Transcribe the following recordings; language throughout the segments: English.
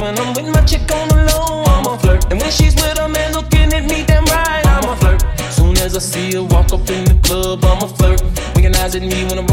when I'm with my chick on the low, I'm a flirt. And when she's with a man looking at me, damn right, I'm a flirt. Soon as I see her walk up in the club, I'm a flirt. Recognizing me when I'm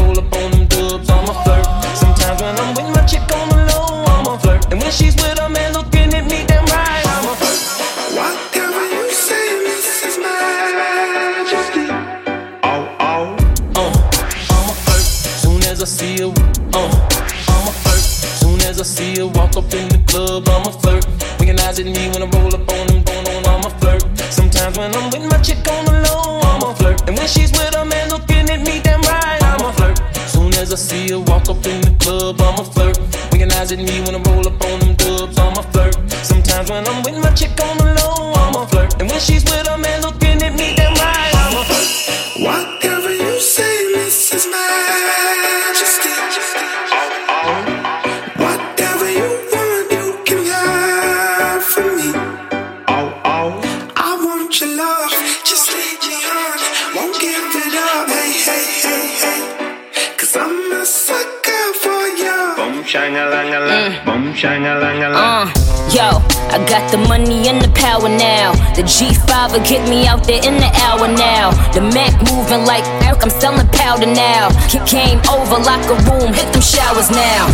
get me out there in the hour now. The Mac moving like Eric, I'm selling powder now. Kick Came over, locker room, hit them showers now.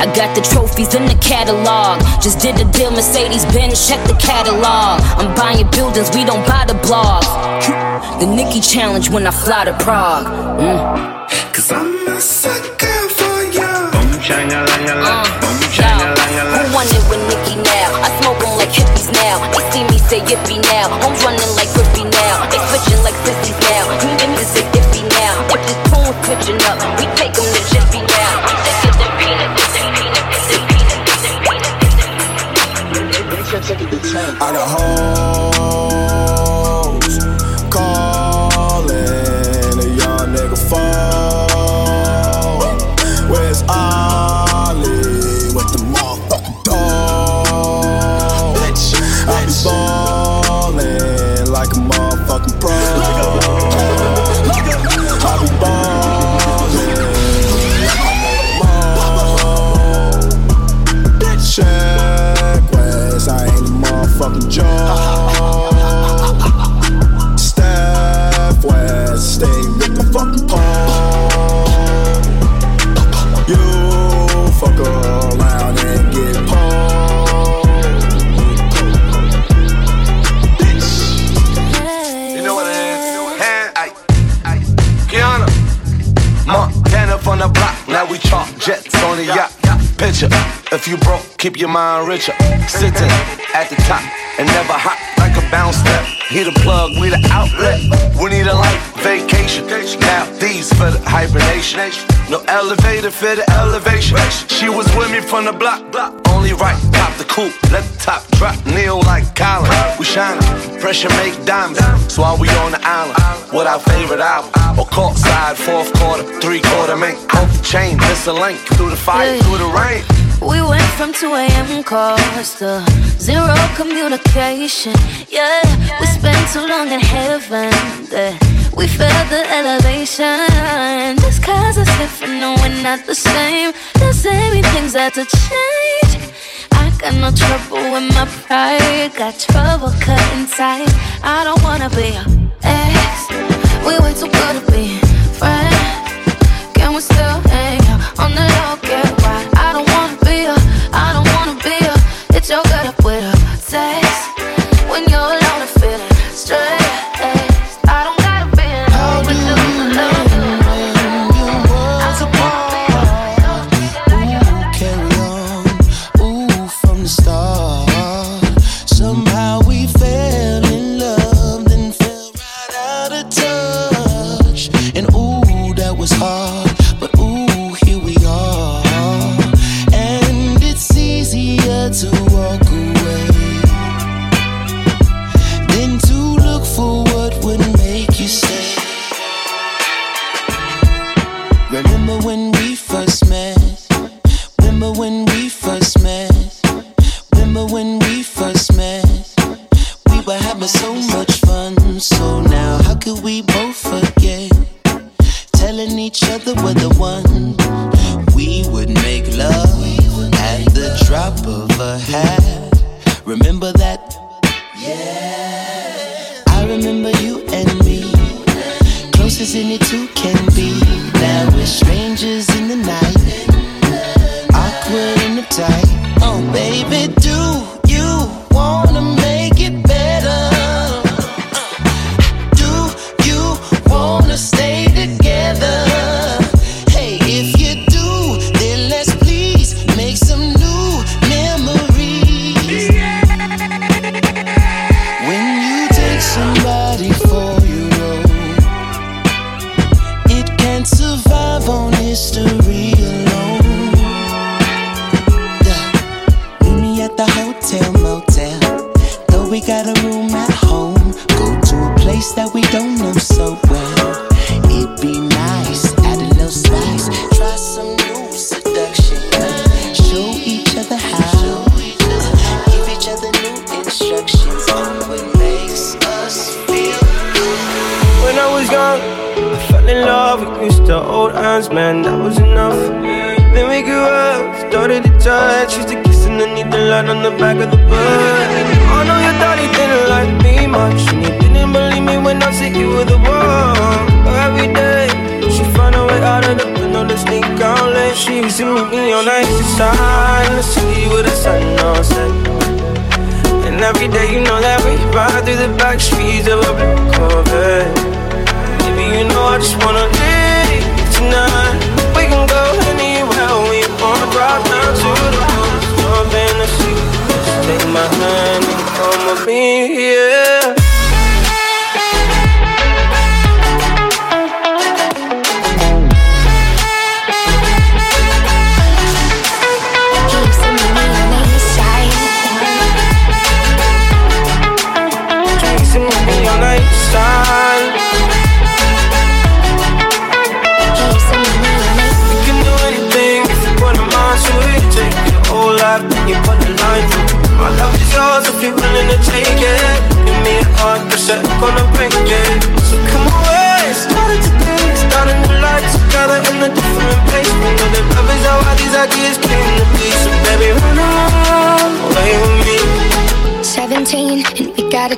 I got the trophies in the catalog. Just did a deal, Mercedes Benz, check the catalog. I'm buying buildings, we don't buy the blogs. The Nicki challenge when I fly to Prague. Mm. Cause I'm a sucker for you. Say yippee now. Homes running like Griffey now. They switching like sissies now. You niggas is iffy now. If this poon's switching up, we take them to Jiffy now. I'm thicker than peanuts. I got hoes keep your mind richer. Sitting at the top and never hop like a bounce step. He the plug, we the outlet. We need a life vacation. Now these for the hibernation. No elevator for the elevation. She was with me from the block. Block. Only right, pop the coupe. Let the top drop. Kneel like Colin. We shining. Pressure make diamonds. So while we on the island, what our favorite album? Or court side, fourth quarter, three quarter make off the chain. Miss a link through the fire, through the rain. We went from 2 a.m. calls to zero communication. Yeah, we spent too long in heaven. Yeah. We felt the elevation. Just cause it's different, no, we're not the same. The same things had to change. I got no trouble with my pride. Got trouble cutting tight. I don't wanna be your ex. We way too good to be friends.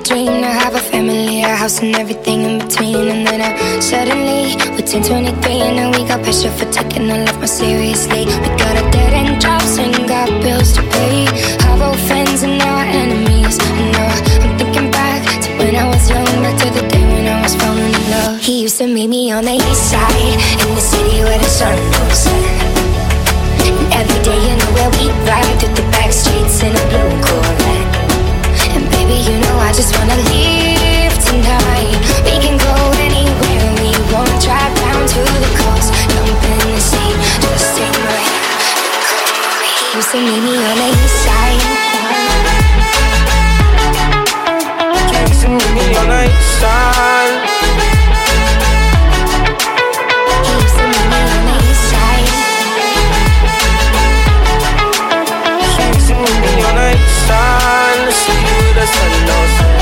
Dream to have a family, a house and everything in between. And then uh, suddenly we're 10, 23 and now we got pressure for taking our life more seriously. We got a dead end jobs and got bills to pay. Have old friends and now our enemies. And now I'm thinking back to when I was young, back to the day when I was falling in love. He used to meet me on the east side in the city where the sun goes set. And every day, you know where we ride through the back streets in a blue Corvette. You know I just wanna leave tonight. We can go anywhere we want. Drive down to the coast, jump in the sea, just take my hand. You meet me on the east side. You meet me on the east side. celos.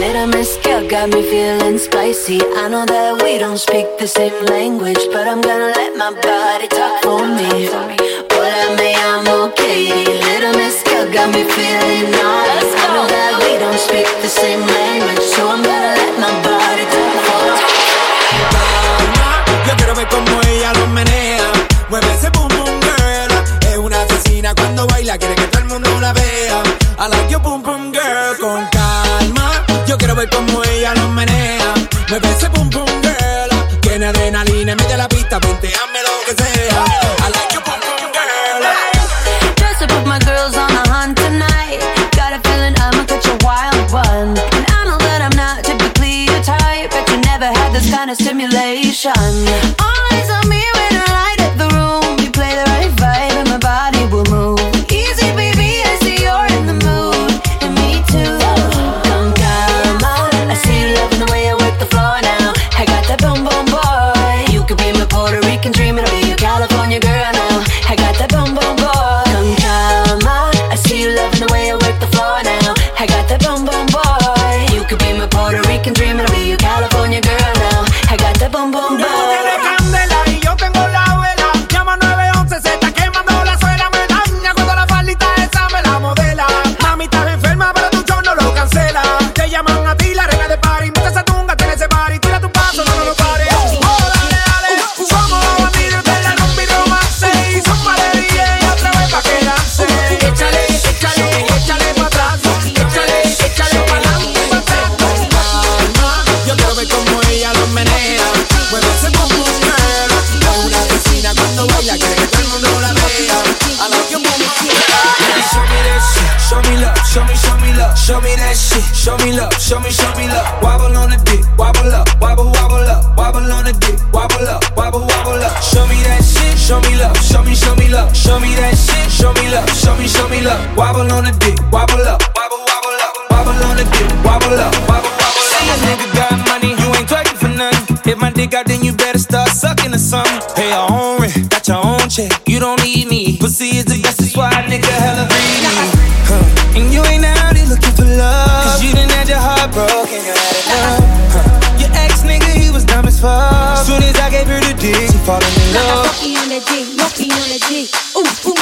Little Miss Girl got me feeling spicy. I know that we don't speak the same language, but I'm gonna let my body talk for me. Volame, I'm okay. Little Miss Girl got me feeling nice. I know that we don't speak the same language, so I'm gonna let my body talk for me. Yo quiero ver cómo ella lo menea, mueve ese boom boom girl. Es una asesina cuando baila, quiere que adrenalina, media la pista, ponteámelo que why nigga hella greedy. Huh. And you ain't out here looking for love. Cause you done had your heart broken, you had enough. Huh. Your ex nigga, he was dumb as fuck. Soon as I gave her the dick, she falling in love. Monkey on the dick, monkey on the dick.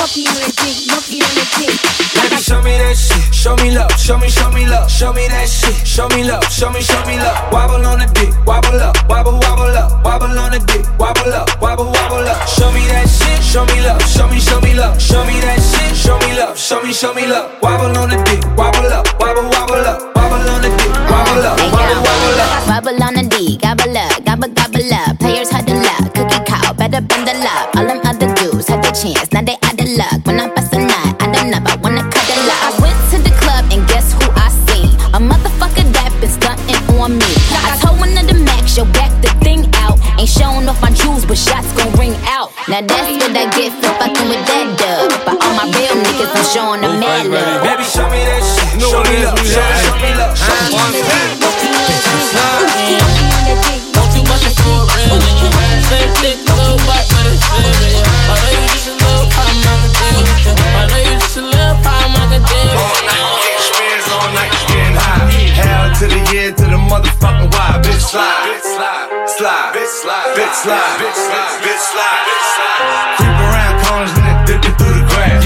Monkey on the dick, monkey on the dick. Baby, show me that shit. Show me love. Show me, show me love. Show me that shit. Show me love. Show me, show me love. Wobble on the dick. Wobble up. Wobble, wobble up. Wobble on the dick. Wobble up. Wobble, wobble up. Show me that shit. Show me love. Show me, show me love. Show me that shit. Show me love. Show me, show me love. Wobble on the dick. Wobble up. Wobble, wobble up. Wobble on the dick. Wobble up. Wobble, wobble up. Bubble on the D, gobble up, gobble gobble up. Players had the luck, cookie cow, better bend the luck. All them other dudes had the chance, now they out of luck. When I bust a nut, I don't know, I wanna cut the luck. I went to the club and guess who I seen? A motherfucker that been stunting on me. I told one of the max, yo, back the thing out. Ain't showing off my jewels, but shots gon' ring out. Now that's what I get for fucking with that dub. But all my real niggas, I'm showing them mad love. Baby, show me that shit. Show me love. Bitch slide, bitch slide, bitch slide, bitch slide. Creep around corners and then dip it through the grass.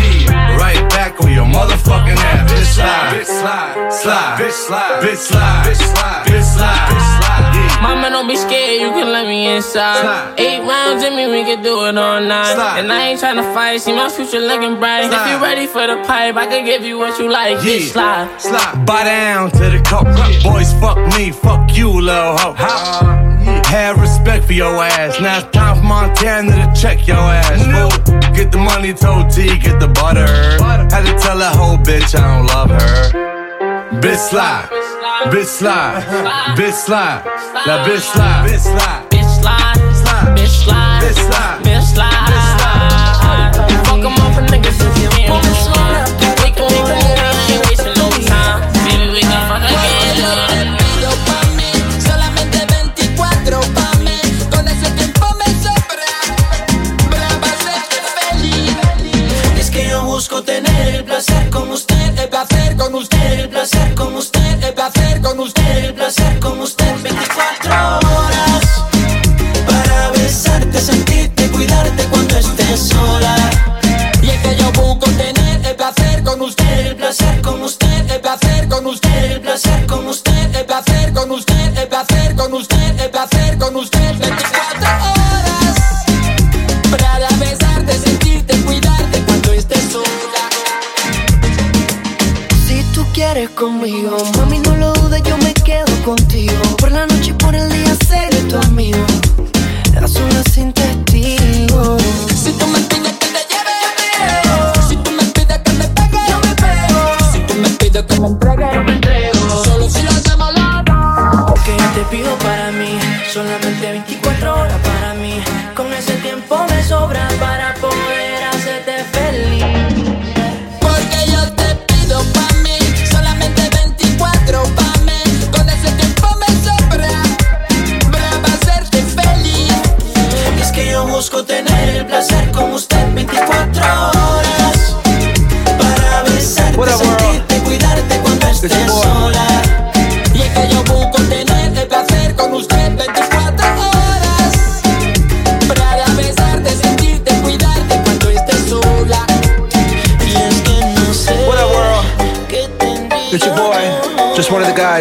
Right back on your motherfucking ass. Bitch slide, bitch slide, slide, bitch slide, bitch slide, bitch slide, bitch slide, bitch slide. Yeah. Mama, don't be scared, you can let me inside. Slide. Eight rounds in me, we can do it all night. Slide. And I ain't tryna fight, see my future looking bright. If Slide. you ready for the pipe, I can give you what you like. Yeah. Bitch, slide. Slide. Buy down to the cup. Boys, fuck me, fuck you, little hoe. Have respect for your ass. Now it's time for Montana to check your ass. fool. Get the money, told T, get the butter. Had to tell that whole bitch I don't love her. Bitch slide, bitch slide, bitch slide, now bitch slide, bitch slide. Bitch, slide. Bitch, slide. Bitch slide. Bitch, slide. Fuck 'em off a nigga since you ain't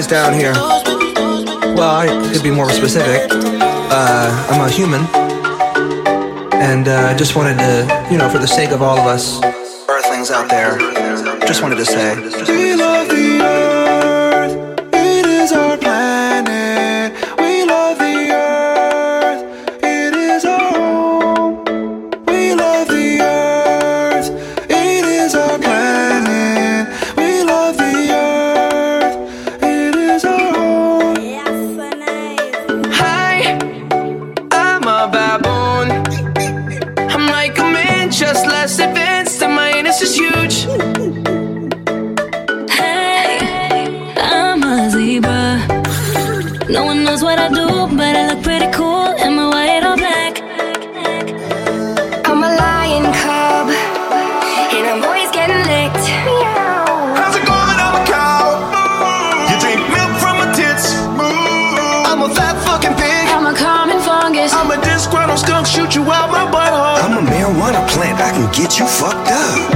down here. Well, I could be more specific. Uh, I'm a human. And uh, I just wanted to, you know, for the sake of all of us earthlings out there, just wanted to say. No one knows what I do, but I look pretty cool in my white or black. I'm a lion cub, and I'm always getting licked. How's it going? I'm a cow. You drink milk from my tits. I'm a fat fucking pig. I'm a common fungus. I'm a disgruntled skunk. Shoot you out my butthole. I'm a marijuana plant. I can get you fucked up.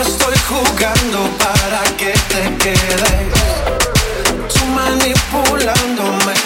Estoy jugando para que te quedes. Tú manipulándome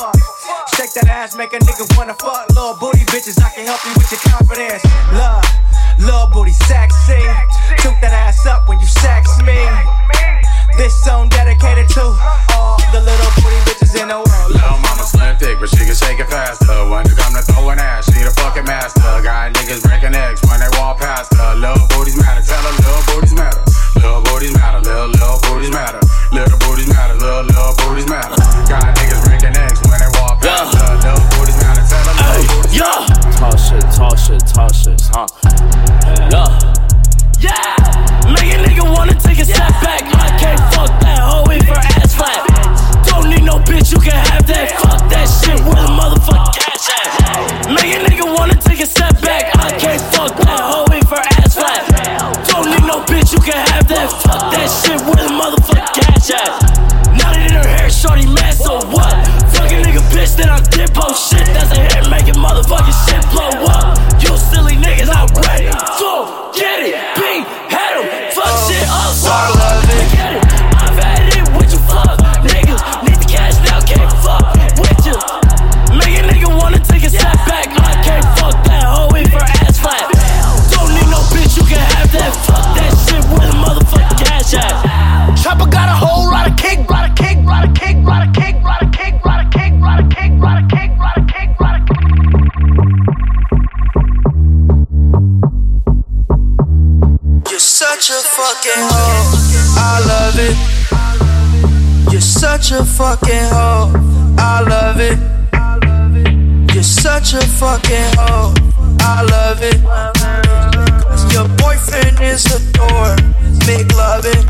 fuck. Shake that ass, make a nigga wanna fuck. Little booty bitches, I can help you with your confidence. Love, little booty sexy. Toot that ass up when you sex me. This song dedicated to all the little booty bitches in the world. Little mama slim thick, but she can shake it faster. When it come to throwing ass, she the fucking master. Got niggas breaking eggs when they walk past her. Little booties matter, tell her little booties matter. Little booties matter, little little booties matter. Little booties matter, little little booties matter. Got niggas Tall shit, tall shit, huh? Yeah. Yeah. Make a nigga wanna take a step back. I can't fuck that hoe if her ass flat. Don't need no bitch, you can have that. Fuck that shit with a motherfucking cash at. Make a nigga wanna take a step back. I can't fuck that hoe if her ass flat. Don't need no bitch, you can have that. Fuck that shit with a motherfucking cash at. That in her hair, shorty mad, so what? Fuck a nigga bitch, then I'm dip, oh shit. That's a hit, making motherfucking shit such a fucking hoe. I love it. You're such a fucking hoe. I love it. You're such a fucking hoe. I love it. Your boyfriend is a door. Make loving.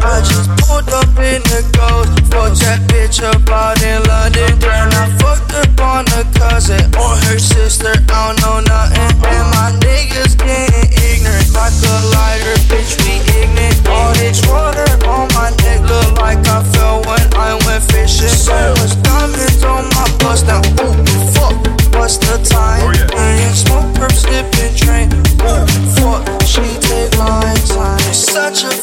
I just pulled up in the ghost. Fucked that bitch up out in London. Then I fucked up on a cousin or her sister. I don't know nothing. And my niggas getting ignorant. Like a lighter, bitch, we ignorant. All this water on my neck look like I fell when I went fishing. So much diamonds on my bust now. Ooh, fuck, what's the time? Oh, and smoke, perp, sipping, train. Ooh, such a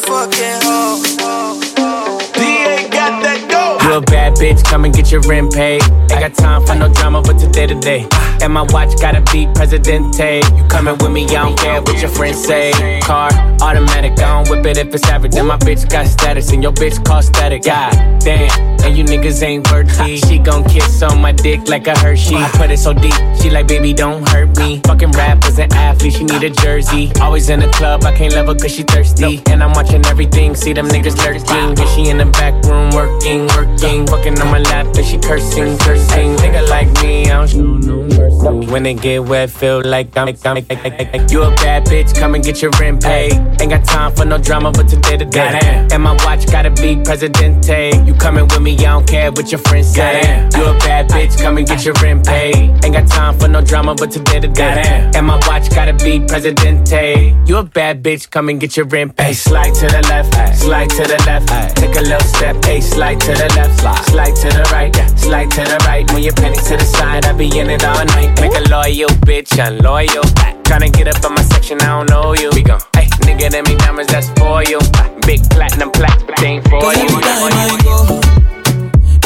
bitch, come and get your rent paid. Ain't got time for no drama, but today to day. And my watch gotta be Presidente. You coming with me, I don't care what your friends say. Car, automatic, I don't whip it if it's average. And my bitch got status, and your bitch cost static. God damn, and you niggas ain't worthy. She gon' kiss on my dick like a Hershey. I put it so deep, she like, baby, don't hurt me. Fucking rappers and athletes, she need a jersey. Always in the club, I can't love her cause she thirsty. And I'm watching everything, see them niggas lurking. And she in the back room working, working. Fucking on my lap, and she cursing, cursing. Nigga like me, I don't show no mercy. When they get wet, feel like I'm, I'm, I'm, You a bad bitch, come and get your rent paid. Ain't got time for no drama, but today to day. And my watch gotta be Presidente. You coming with me, I don't care what your friends say. You a bad bitch, come and get your rent paid. Ain't got time for no drama, but today to day. And my watch gotta be Presidente. You a bad bitch, come and get your rent paid. Slide to the left, slide to the left. Take a little step, hey, Slide to the left, slide, slide to the right, yeah. slide to the right. When your pennies to the side, I be in it all night. Make a loyal bitch unloyal. Tryna get up in my section, I don't know you. We gon' hey, nigga, them me diamonds, that's for you. Big platinum plaque, they ain't for Cause you. every time I go,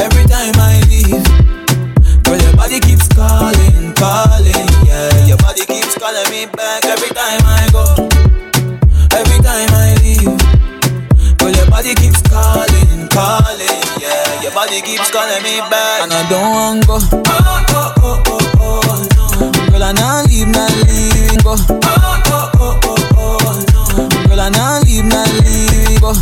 every time I leave, girl, your body keeps calling, calling, yeah. Your body keeps calling me back every time I go, every time I leave. Girl, your body keeps calling, calling, yeah. Your body keeps calling me back, and I don't want go. Oh, oh, oh, oh, no. Girl, I not leave, not leave, go. Oh, oh, oh, oh, no. Girl, I not leave, not leave, go.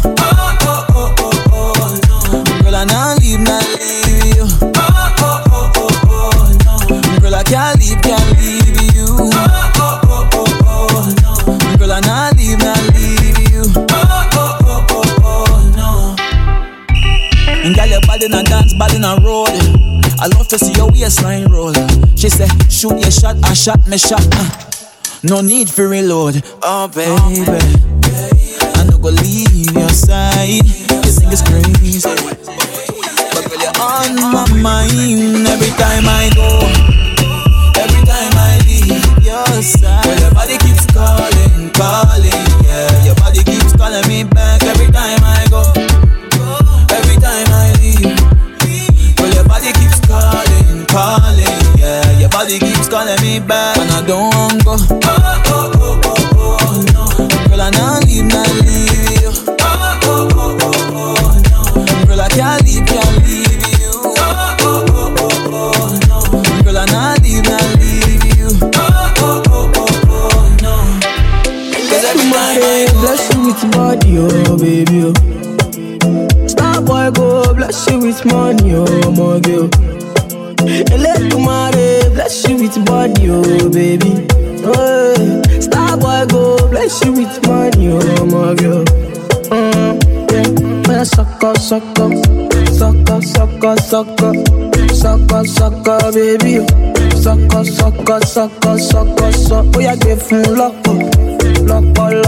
Girl, I not leave, not leave you. Oh, oh, oh, oh, no. Girl, I can't leave, can't leave And girl, your body na dance, body na roll. I love to see your waistline roll. She said, shoot your shot, I shot me shot. Uh. No need for reload. Oh baby, I no go leave your side. You think it's crazy, but girl you're on my mind every time I go,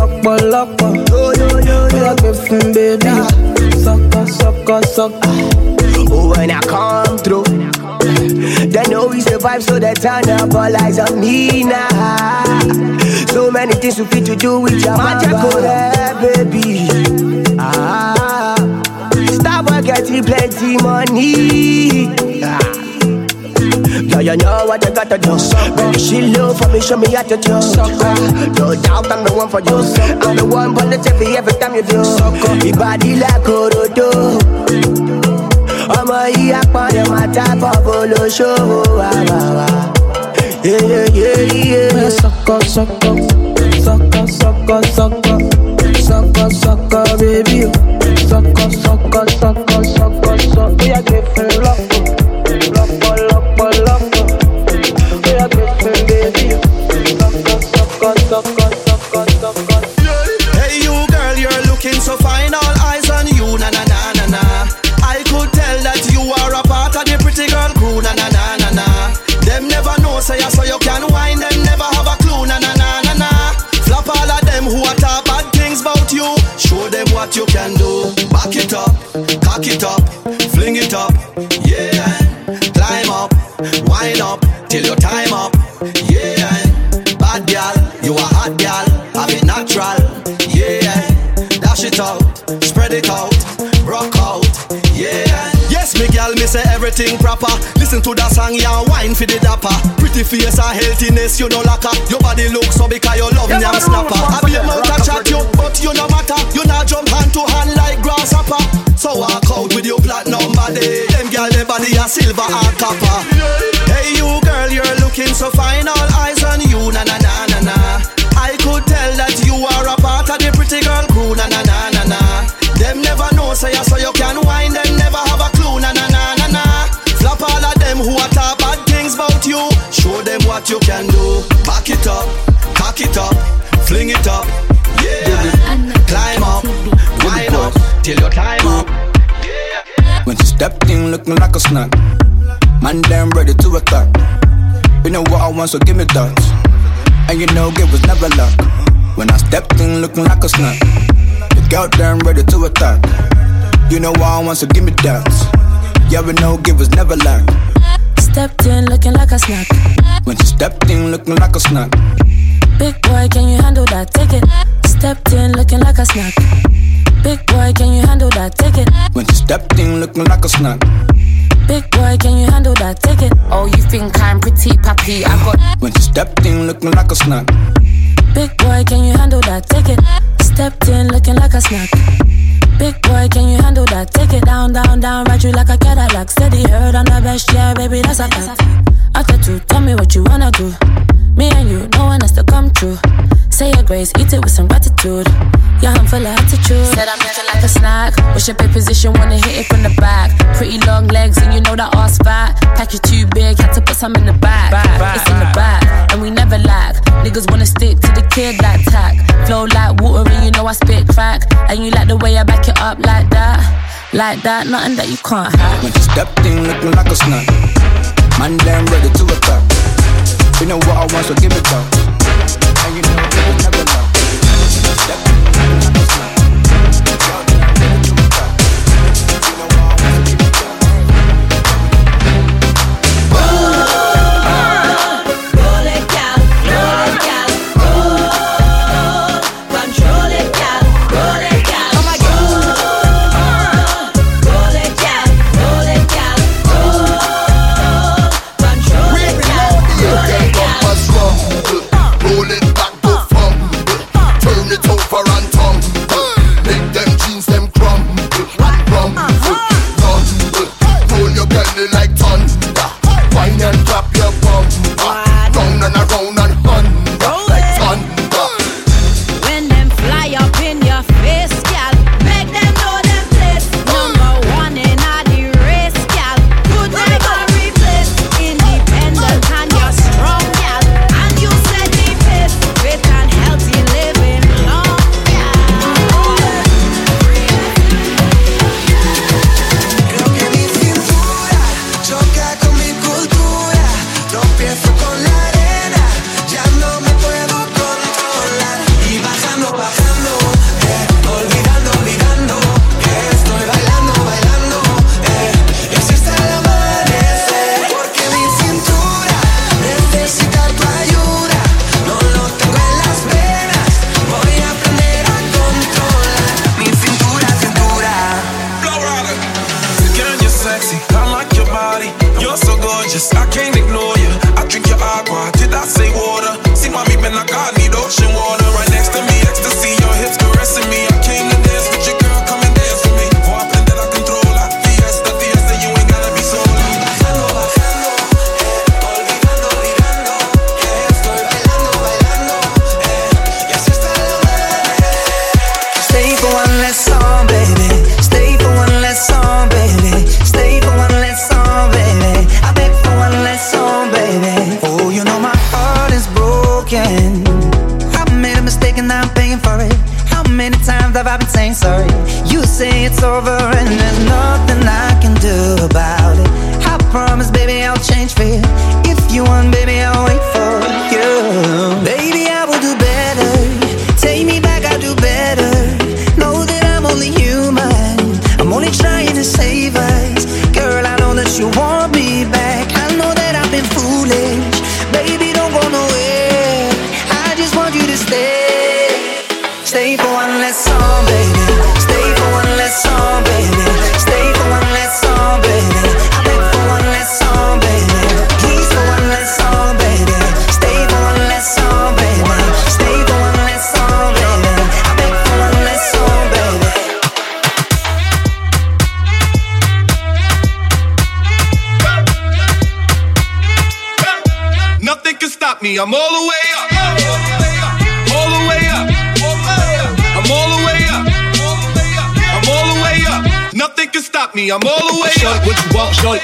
up, lock up. Oh, yeah, give him baby. Sucker, sucker, sucker. Oh, when I come through, they know we survive, so they turn up all eyes on me now. So many things we fit to do with your magical hair, baby. Ah, stop work, getting plenty money. Ah. Yeah, you know what you gotta do. Baby, she love for me, show me how to do. No doubt I'm the one for you. I'm the one positive every time you do. Your body like Orodo. ọmọ yìí apọ̀dé bolóṣòwò wà wà wà. Sọkọ sọkọ sọkọ sọkọ sọkọ sọkọ sọkọ bébí o it up, yeah. Climb up, wind up. Till your time up, say everything proper. Listen to that song, yeah, wine for the dapper. Pretty face and healthiness, you know lacquer. Your body looks so because you love Yeah, yam man, snapper. I be a mouth chat you, but you no matter. You not jump hand to hand like grasshopper. So walk out with your platinum body. Them girl, their body a silver and copper. Hey, you girl, you're looking so fine. All eyes on you, na na na na na. I could tell that you are a part of the pretty girl crew, na na na. Who are talk bad things about you. Show them what you can do. Back it up, cock it up, fling it up, yeah. Climb up, wind up till your time up. When she stepped in looking like a snack. Man, damn ready to attack. You know what I want, so give me that. And you know it was never luck. When I stepped in looking like a snack. The girl damn ready to attack. You know what I want, so give me that. Yeah, we know givers never lack. Stepped in looking like a snack. When she stepped in looking like a snack. Big boy, can you handle that? Take it. Stepped in looking like a snack. Big boy, can you handle that? Take it. When she stepped in looking like a snack. Big boy, can you handle that? Take it. Oh, you think I'm pretty, pappy? I got. When she stepped in looking like a snack. Big boy, can you handle that? Take it. Stepped in looking like a snack. Big boy, can you handle that? Take it down, down, down, ride you like a Cadillac. Steady, heard on the best, yeah, baby, that's a fact. After two, tell me what you wanna do. Me and you, no one has to come true. Say your grace, eat it with some gratitude. Yeah, I'm full of attitude. Said I'm looking like a snack. Wish your pay position, wanna hit it from the back. Pretty long legs, and you know that ass fat. Package too big, had to put some in the back. It's in the back, and we never lack. Niggas wanna stick to the kid like tack. Flow like water, and you know I spit crack. And you like the way I back it up like that. Like that, nothing that you can't have. When she stepped in looking like a snack. Man, damn ready to attack. You know what I want, so give it back. You know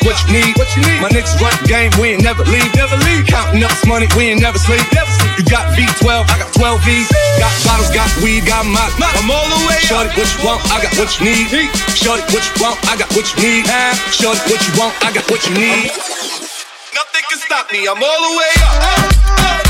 what you need. What you need. My niggas run the game, we ain't never leave. Never leave. Counting up this money, we ain't never sleep. Never sleep. You got V12, I got 12 V's. Got bottles, got weed, got my. I'm all the way Shorty, what you want, I got what you need. Shorty, what you want, I got what you need. Shorty, what you want, I got what you need. Nothing can stop me, I'm all the way up. No- Nothing can stop me, I'm all the way up.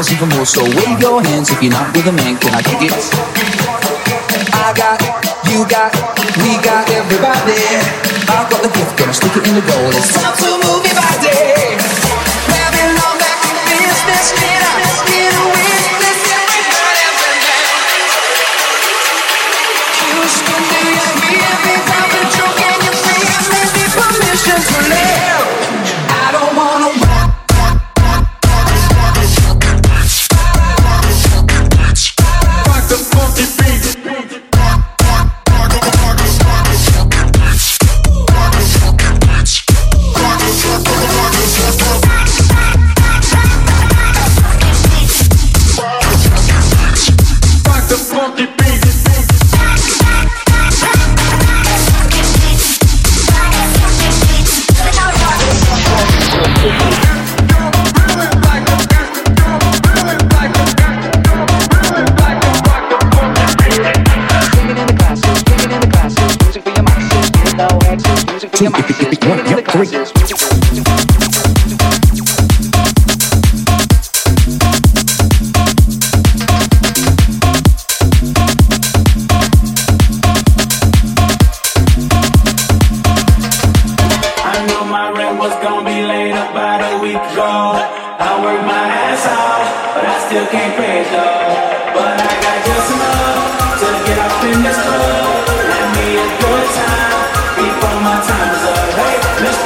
High and the girls even more so. Wave your hands if you're not with a man. Can I get it? I got, you got, we got everybody. I've got the gift, gonna stick it in the goal. It's time to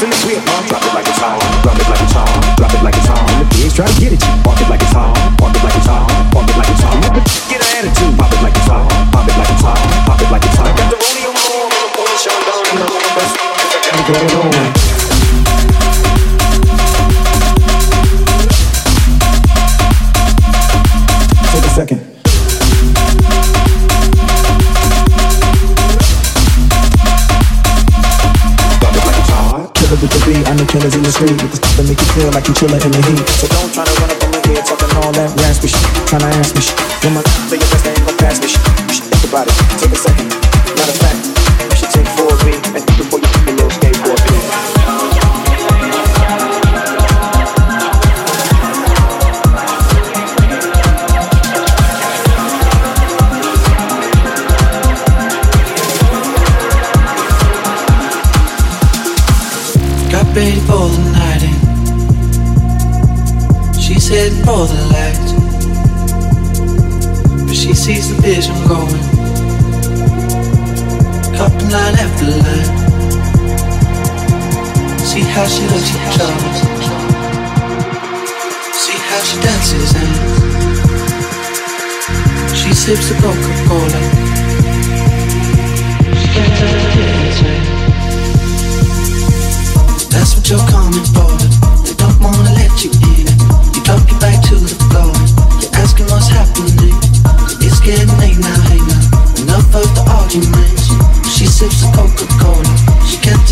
chips in the whip, uh, drop it like it's hot. Drop it like it's hot. Drop it like it's hot. The pigs try to get at you, it like it's hot. It like it's hot. It like it's hot. Get an attitude. Pop it like it's hot. Pop it like it's hot. Pop it like it's hot. Got the rodeo on, and I'm pulling Chandon in the home. Best I got it on. Take a second. With the beat, I know killers in the street with the stuff that make you feel like you chillin' in the heat. So don't try to run up on my head talking all that raspy shit, tryna ask me shit. When my say your best, they ain't gon' pass me shit. Think about it. Take a second.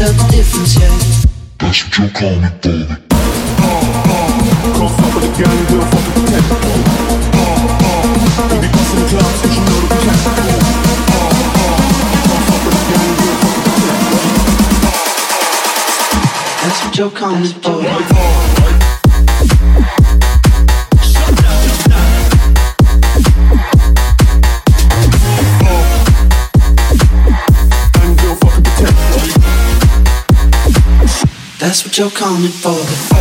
Tell the difference yet. That's what you're coming for. Don't fuck with the gang, we'll fuck with the. We be busting the clubs, cause you know that we can. Don't fuck with the gang, we'll fuck with the tent. That's what you're coming you're coming for.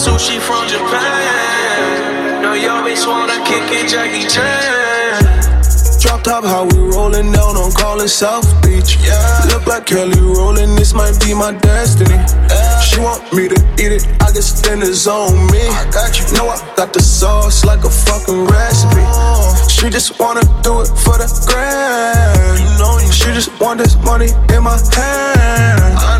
sushi from Japan. Know you bitch wanna kick it, Jackie Chan. Drop top, how we rolling down on call South Beach. Yeah. Look like Kelly Rowland, this might be my destiny. Yeah. She want me to eat it, I guess then it's on me. I got you. Know I got the sauce like a fucking recipe. Oh. She just wanna do it for the grand. You know you she just want this money in my hand. I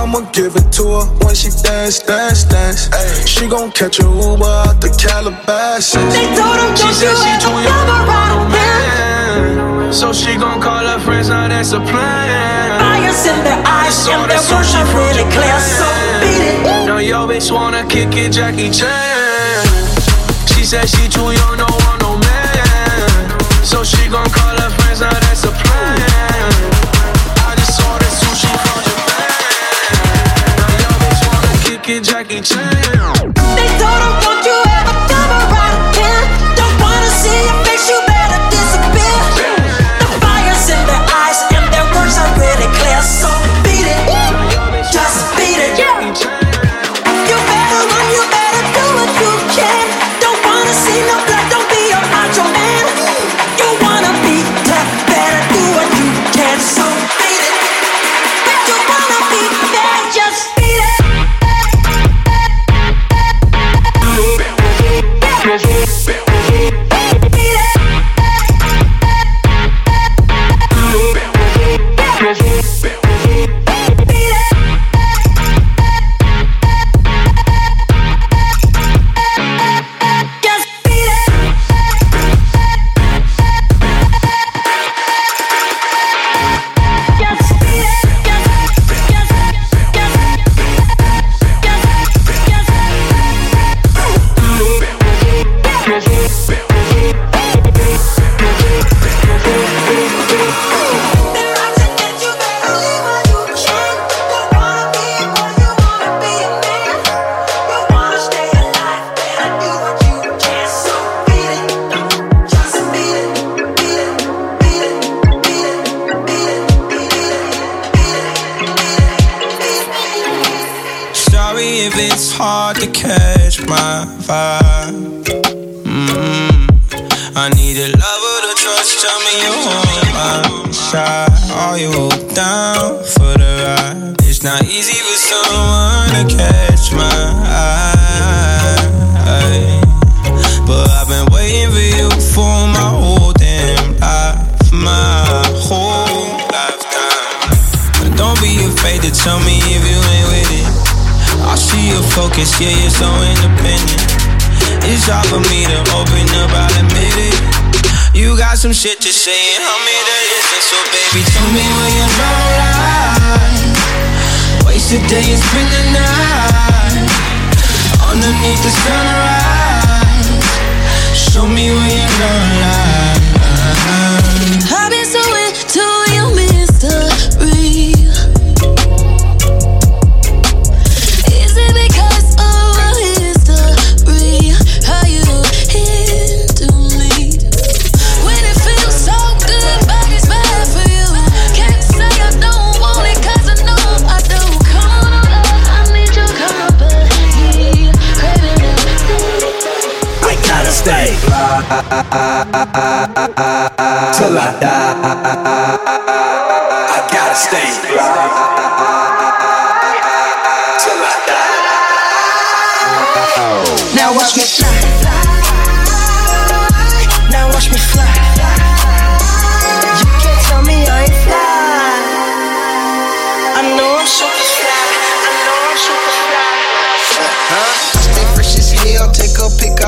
I'ma give it to her when she dance, dance, dance. Ay. She gon' catch a Uber out the Calabasas. They told him, she said she too young to ride a man. So she gon' call her friends, now that's a plan. Bias in their eyes, so that's what she really clear, so beat it. Now your bitch wanna kick it, Jackie Chan. She said she too young, no want no man. So she gon' call her friends, now that's a plan. Change.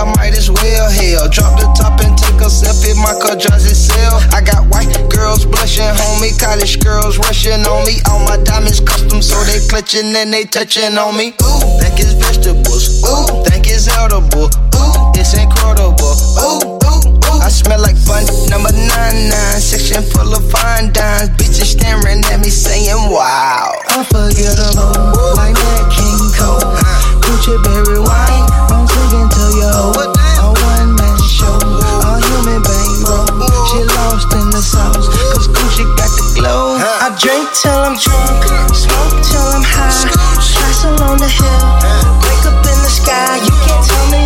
I might as well. Hell, drop the top and take a selfie, my car drives itself. I got white girls blushing, homie, college girls rushing on me. All my diamonds custom, so they clutching and they touching on me. Ooh, think it's vegetables. Ooh, think it's edible. Ooh, it's incredible. Ooh, ooh, ooh. I smell like fun. Number nine nine, section full of fine dimes. Bitches staring at me saying, Wow. Unforgettable, like that King Cole. Uh-huh. Gucci berry wine, drink till I'm drunk, smoke till I'm high. Castle on the hill, wake up in the sky. You can't tell me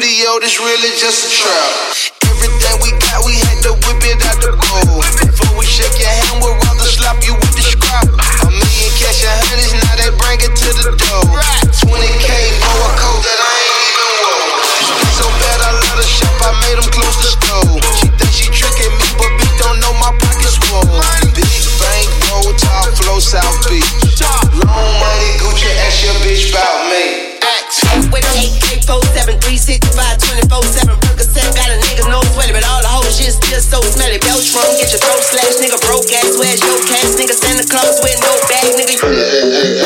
studio, this really just a trap. Everything we got, we had to whip it out the bowl. Before we shake your hand, we'd rather slap you with the scrap. A million cash and honeys, now they bring it to the door. 20k for a coat that I ain't even wore. So bad, I love the shop, I made them close the stove. She think she tricking me, but bitch don't know my pockets swole. Big bank, roll top, flow South Beach. Long 24-7 Got a nigga no sweaty, but all the shit still so smelly. Beltron, get your throat slashed, nigga broke ass Where's your cash, nigga Santa Claus with no bag, nigga you